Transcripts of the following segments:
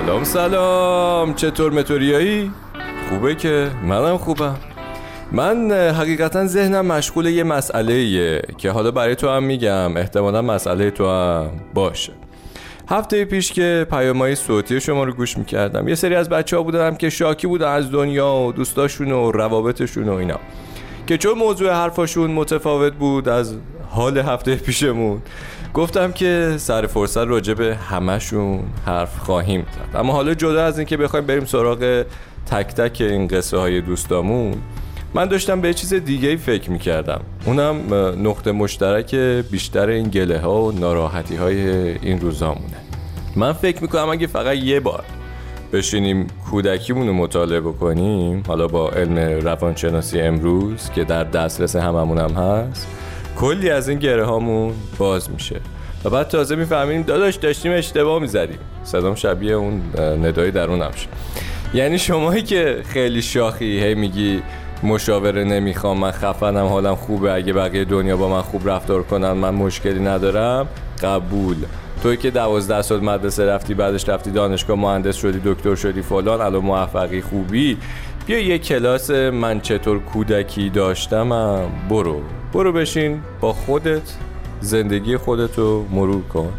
سلام سلام. چطور متوریایی؟ خوبه که؟ منم خوبم. من حقیقتا ذهنم مشغول یه مسئله که حالا برای تو هم میگم. احتمالا مسئله تو هم باشه. هفته پیش که پیامهای صوتی شما رو گوش می‌کردم یه سری از بچه ها بودن که شاکی بودن از دنیا و دوستاشون و روابطشون و اینا. که چون موضوع حرفاشون متفاوت بود از حال هفته پیشمون گفتم که سر فرصت راجع به همشون حرف خواهیم زد. اما حالا جدا از اینکه بخوایم بریم سراغ تک تک این قصه های دوستامون من داشتم به چیز دیگه ای فکر می‌کردم. اونم نقطه مشترک بیشتر این گله ها و ناراحتی های این روزامونه. من فکر می‌کنم اگه فقط یه بار بشینیم کودکیمون رو مطالعه بکنیم حالا با علم روانشناسی امروز که در دسترس هممون هم هست کلی از این گره هامون باز میشه. و بعد تازه می‌فهمیم داداش داشتیم اشتباه می‌زدیم. صدام شبیه اون ندای درونم شد. یعنی شمایی که خیلی شاخی هی میگی مشاوره نمی‌خوام من خفنم حالم خوبه اگه بقیه دنیا با من خوب رفتار کنن من مشکلی ندارم قبول. توی که دوازده سال مدرسه رفتی بعدش رفتی دانشگاه مهندس شدی دکتر شدی فلان الان موفقی خوبی. بیا یه کلاس من چطور کودکی داشتم برو. برو بشین. با خودت. زندگی خودتو مرور کن.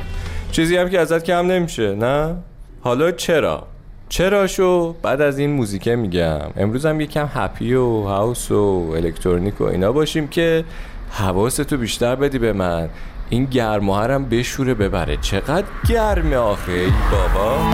چیزی هم که ازت کم نمیشه نه؟ حالا چرا؟ چرا شو بعد از این موزیکه میگم. امروز هم یکم هپی و هاوس و الکترونیک و اینا باشیم که حواستو بیشتر بدی به من. این گرماهرم بشوره ببره. چقدر گرمه آخه ای بابا.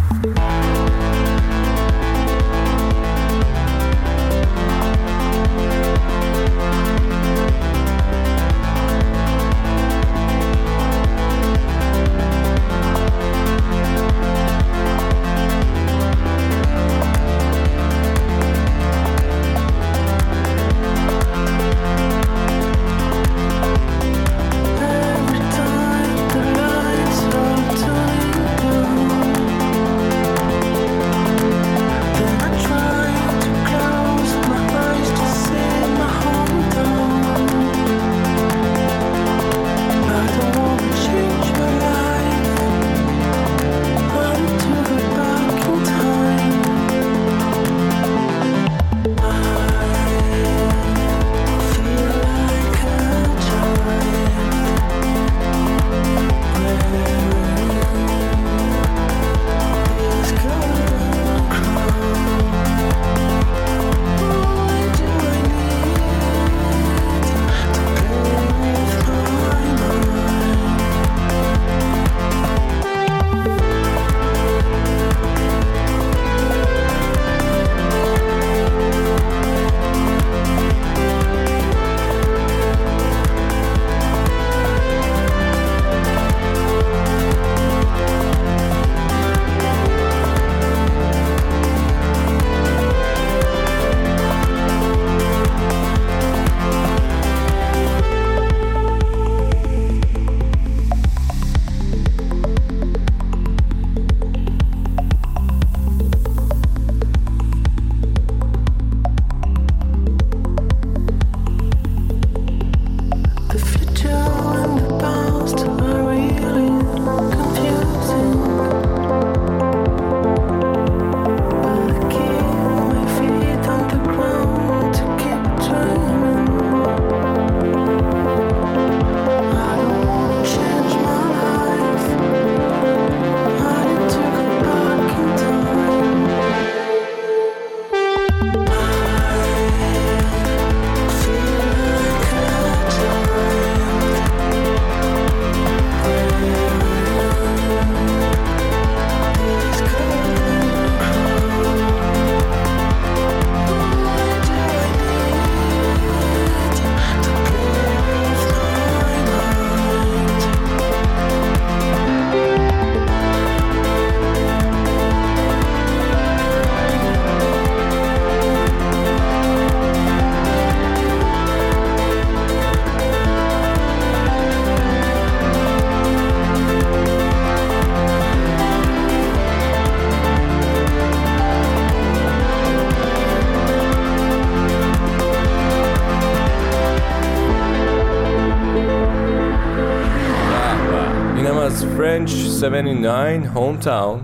79 هوم تاون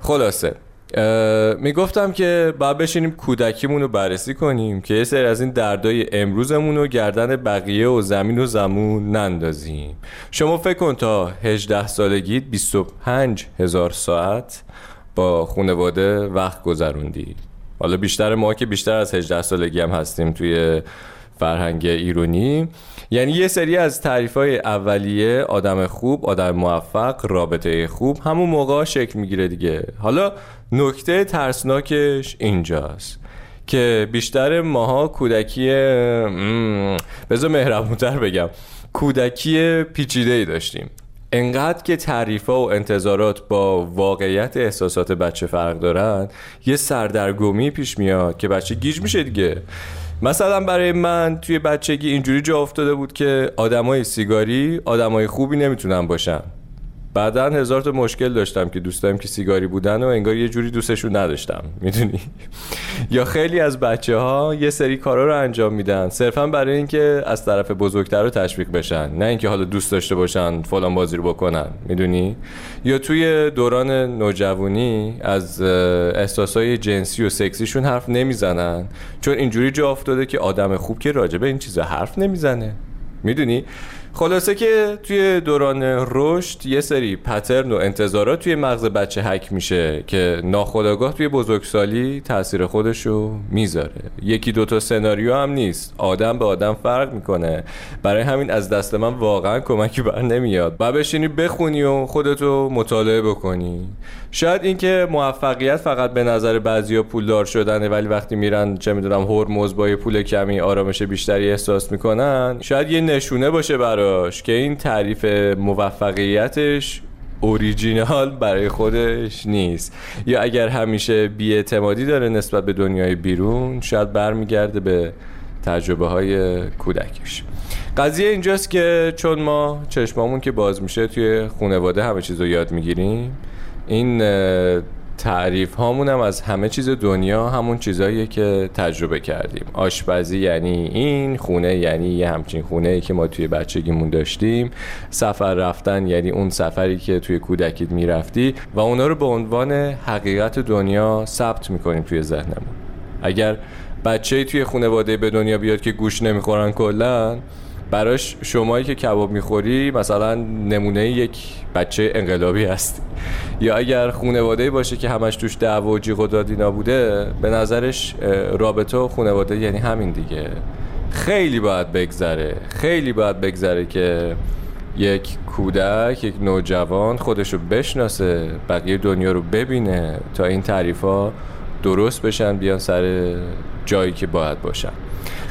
خلاصه می‌گفتم که باید بشینیم کودکیمون رو بررسی کنیم که یه سری از این دردای امروزمون رو گردن بقیه و زمین و زمون نندازیم. شما فکر کن تا 18 سالگیت 25 هزار ساعت با خانواده وقت گذروندی. حالا بیشتر ما که بیشتر از 18 سالگی هم هستیم توی فرهنگ ایرونی. یعنی یه سری از تعریف های اولیه آدم خوب آدم موفق رابطه خوب همون موقع شکل می‌گیره دیگه. حالا نکته ترسناکش اینجاست که بیشتر ماها کودکی بذار مهربونتر بگم کودکی پیچیده ای داشتیم. انقدر که تعریف و انتظارات با واقعیت احساسات بچه فرق دارن یه سردرگمی پیش میاد که بچه گیج میشه دیگه. مثلا برای من توی بچگی اینجوری جا افتاده بود که آدمای سیگاری آدمای خوبی نمی‌تونن باشن. بعدا هزار تا مشکل داشتم که دوستایم که سیگاری بودن و انگار یه جوری دوستشون نداشتم. می‌دونی؟ یا خیلی از بچه ها یه سری کارا رو انجام میدن. صرفا برای اینکه از طرف بزرگتر رو تشویق بشن. نه اینکه حالا دوست داشته باشن فلان بازی رو بکنن. می‌دونی؟ یا توی دوران نوجوانی از احساسای جنسی و سکسیشون حرف نمی‌زنن. چون اینجوری جا افتاده که آدم خوب که راجبه این چیزا حرف نمی‌زنه. می‌دونی؟ خلاصه که توی دوران رشد یه سری پترن و انتظارات توی مغز بچه حک میشه که ناخداگاه توی بزرگسالی تاثیر خودشو می‌ذاره. یکی دوتا سناریو هم نیست. آدم به آدم فرق می‌کنه. برای همین از دست من واقعا کمکی بر نمیاد. و بشینی بخونی و خودتو مطالعه بکنی. شاید اینکه موفقیت فقط به نظر بعضیا پولدار شدنه ولی وقتی میرن چه می‌دونم هرمز با پول کمی آرامش بیشتری احساس می‌کنن شاید یه نشونه باشه براش که این تعریف موفقیتش اوریجینال برای خودش نیست. یا اگر همیشه بیاعتمادی داره نسبت به دنیای بیرون شاید برمیگرده به تجربه های کودکش. قضیه اینجاست که چون ما چشمامون که باز میشه توی خانواده همه چیز رو یاد می‌گیریم این تعریف هامون هم از همه چیز دنیا همون چیزاییه که تجربه کردیم. آشپزی یعنی این خونه یعنی یه همچین خونه ای که ما توی بچگیمون داشتیم. سفر رفتن یعنی اون سفری که توی کودکیت می‌رفتی و اونا رو به عنوان حقیقت دنیا ثبت می‌کنیم توی ذهنمون. اگر بچه توی خانواده به دنیا بیاد که گوش نمی‌خورن کلا براش شمایی که کباب می‌خوری مثلا نمونه یک بچه انقلابی هستی یا اگر خونواده باشه که همش توش دعوا و جیغ و دادینا بوده به نظرش رابطه و خونواده یعنی همین دیگه. خیلی باید بگذره. خیلی باید بگذره که یک کودک یک نوجوان خودشو بشناسه بقیه دنیا رو ببینه تا این تعریف ها درست بشن بیان سر جایی که باید باشن.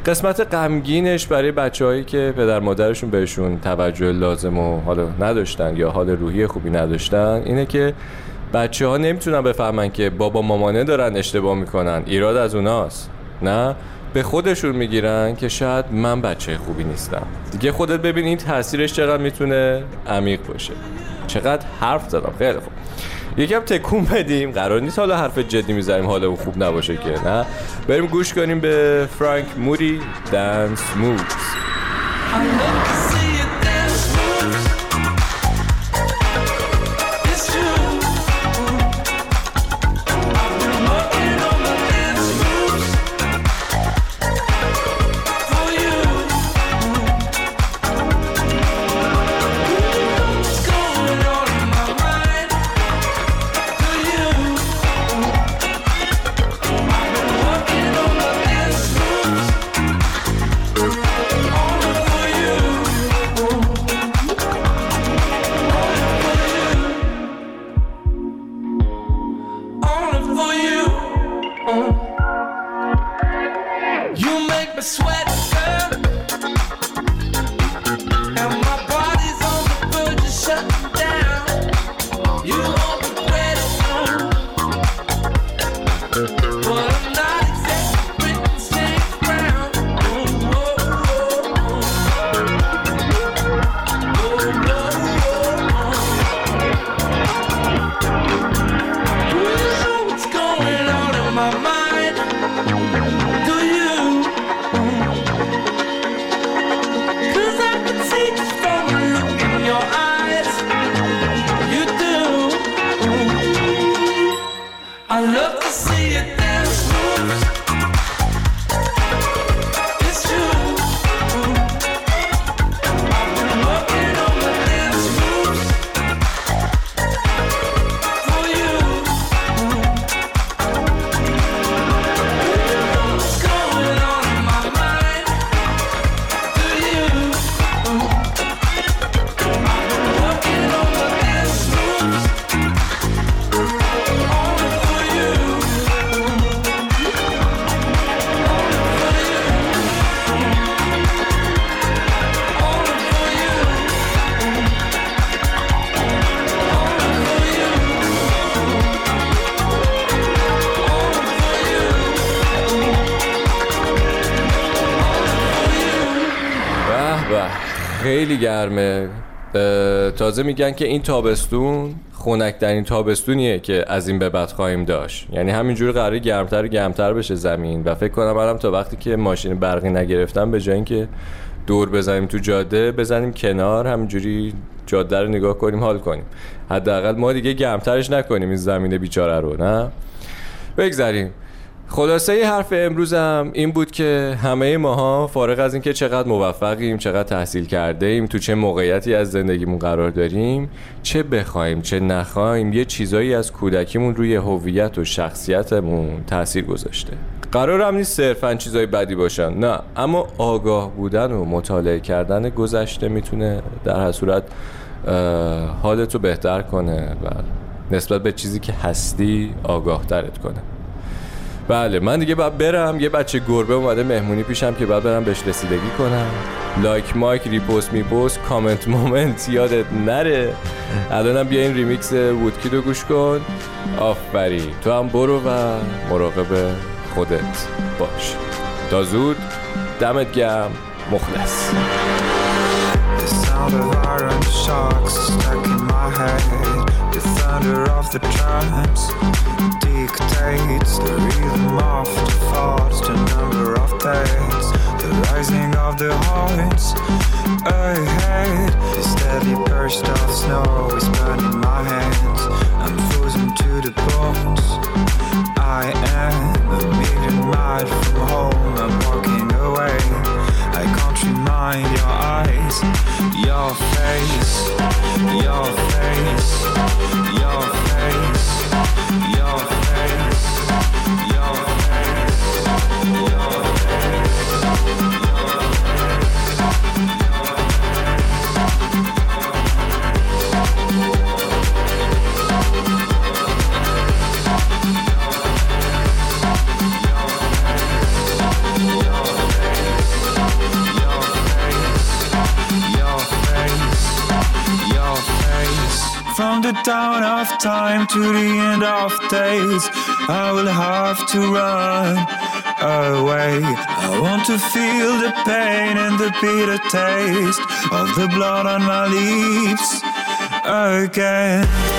قسمت غمگینش برای بچههایی که پدر مادرشون بهشون توجه لازم و حالا نداشتن یا حال روحی خوبی نداشتن اینه که بچه ها نمی‌تونن بفهمن که بابا مامانه دارن اشتباه می‌کنن. ایراد از اوناست. نه؟ به خودشون می‌گیرن که شاید من بچه خوبی نیستم. دیگه خودت ببین این تاثیرش چقدر می‌تونه عمیق باشه. چقدر حرف زدم. خیلی خوب. یکم تکون بدیم. قرار نیست حالا حرف جدی می‌زنیم. حالا اون خوب نباشه که نه؟ بریم گوش کنیم به فرانک موری. دنس مووز sweat. خیلی گرمه. تازه میگن که این تابستون خونک در این تابستونیه که از این به بعد خواهیم داشت. یعنی همینجور قراره گرمتر گرمتر بشه زمین. و فکر کنم الان تا وقتی که ماشین برقی نگرفتم به جای اینکه دور بزنیم تو جاده بزنیم کنار همینجوری جاده رو نگاه کنیم حال کنیم. حداقل ما دیگه گرمترش نکنیم این زمین بیچاره رو نه؟ بگذاریم خلاصه حرف امروزم این بود که همه ماها فارغ از اینکه چقدر موفقیم چقدر تحصیل کرده ایم تو چه موقعیتی از زندگیمون قرار داریم چه بخوایم چه نخوایم یه چیزایی از کودکیمون روی هویت و شخصیتمون تاثیر گذاشته. قرار هم نیست صرفا چیزای بدی باشن نه. اما آگاه بودن و مطالعه کردن گذشته می‌تونه در هر صورت حالتو بهتر کنه و نسبت به چیزی که هستی آگاه ترت کنه. بله من دیگه باید برم. یه بچه گربه اومده مهمونی پیشم که باید برم بهش رسیدگی کنم. like مایک repost میپوست کامنت مومنت یادت نره. الانم بیا این remix Woodkid رو گوش کن. آفرین. تو هم برو و مراقب خودت باش. تا زود دمت گرم. مخلص. Dictates the rhythm of the thoughts, the number of days, the rising of the hearts. Ahead, a steady burst of snow is burning my hands. I'm frozen to the bones. I am a million miles from home. I'm walking away. I can't remind your eyes, your face, the dawn of time to the end of days, I will have to run away. I want to feel the pain and the bitter taste of the blood on my lips again.